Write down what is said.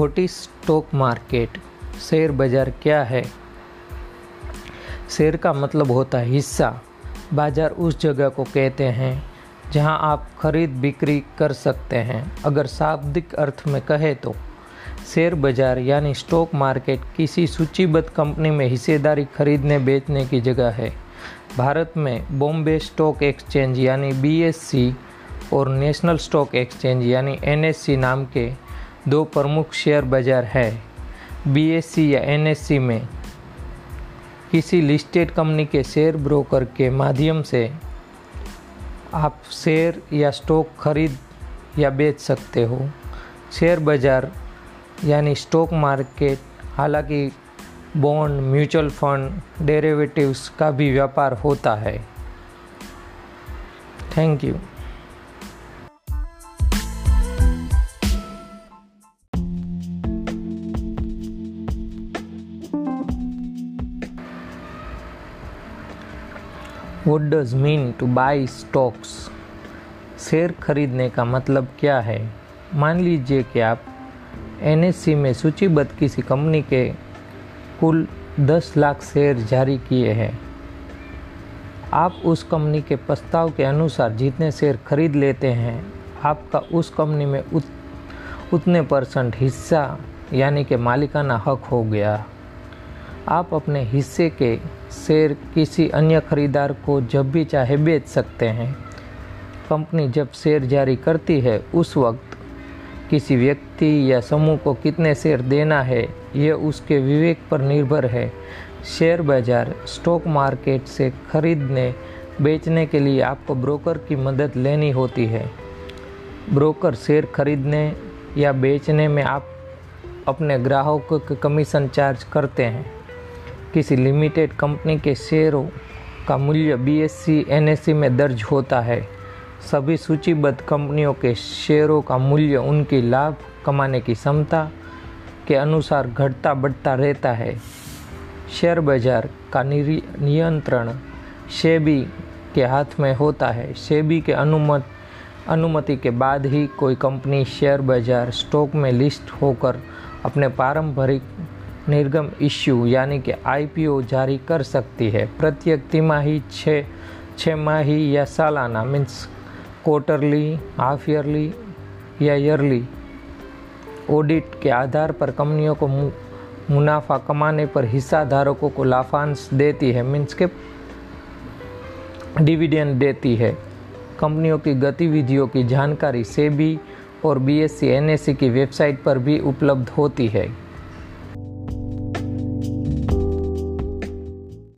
Is stock market, share बाज़ार क्या है? शेयर का मतलब होता है हिस्सा। बाज़ार उस जगह को कहते हैं जहाँ आप खरीद बिक्री कर सकते हैं। अगर शाब्दिक अर्थ में कहे तो शेयर बाज़ार यानी स्टॉक मार्केट किसी सूचीबद्ध कंपनी में हिस्सेदारी खरीदने, बेचने की जगह है। भारत में बॉम्बे स्टॉक एक्सचेंज यानी बीएससी और नेशनल स्टॉक एक्सचेंज यानी एनएससी नाम के दो प्रमुख शेयर बाज़ार है। बीएससी या एनएससी में किसी लिस्टेड कंपनी के शेयर ब्रोकर के माध्यम से आप शेयर या स्टॉक खरीद या बेच सकते हो। शेयर बाज़ार यानी स्टॉक मार्केट हालाँकि बॉन्ड म्यूचुअल फंड डेरिवेटिव्स का भी व्यापार होता है। Thank you what does mean to buy stocks share खरीदने का मतलब क्या है? मान लीजिए कि आप एन में सूचीबद्ध किसी कंपनी के कुल 10 लाख शेयर जारी किए हैं। आप उस कंपनी के प्रस्ताव के अनुसार जितने शेयर खरीद लेते हैं आपका उस कंपनी में उत, उतने परसेंट हिस्सा यानी कि मालिकाना हक हो गया। आप अपने हिस्से के शेयर किसी अन्य खरीदार को जब भी चाहे बेच सकते हैं। कंपनी जब शेयर जारी करती है, उस वक्त किसी व्यक्ति या समूह को कितने शेयर देना है, यह उसके विवेक पर निर्भर है। शेयर बाज़ार, स्टॉक मार्केट से खरीदने, बेचने के लिए आपको ब्रोकर की मदद लेनी होती है। ब्रोकर शेयर खरीदने या बेचने में आप अपने ग्राहकों के कमीशन चार्ज करते हैं। किसी लिमिटेड कंपनी के शेयरों का मूल्य बीएससी एनएससी में दर्ज होता है। सभी सूचीबद्ध कंपनियों के शेयरों का मूल्य उनकी लाभ कमाने की क्षमता के अनुसार घटता बढ़ता रहता है। शेयर बाज़ार का नियंत्रण शेबी के हाथ में होता है। शेबी के अनुमत, अनुमति के बाद ही कोई कंपनी शेयर बाज़ार स्टॉक में लिस्ट होकर अपने पारंपरिक निर्गम इश्यू यानी कि आईपीओ जारी कर सकती है। प्रत्येक तिमाही, छः छः माही या सालाना, मीन्स क्वार्टरली हाफ़ ईयरली या ईयरली ऑडिट के आधार पर कंपनियों को मुनाफा कमाने पर हिस्सा धारकों को लाभांश देती है, मीन्स के डिविडेंड देती है। कंपनियों की गतिविधियों की जानकारी सेबी और बीएससी एनएससी की वेबसाइट पर भी उपलब्ध होती है।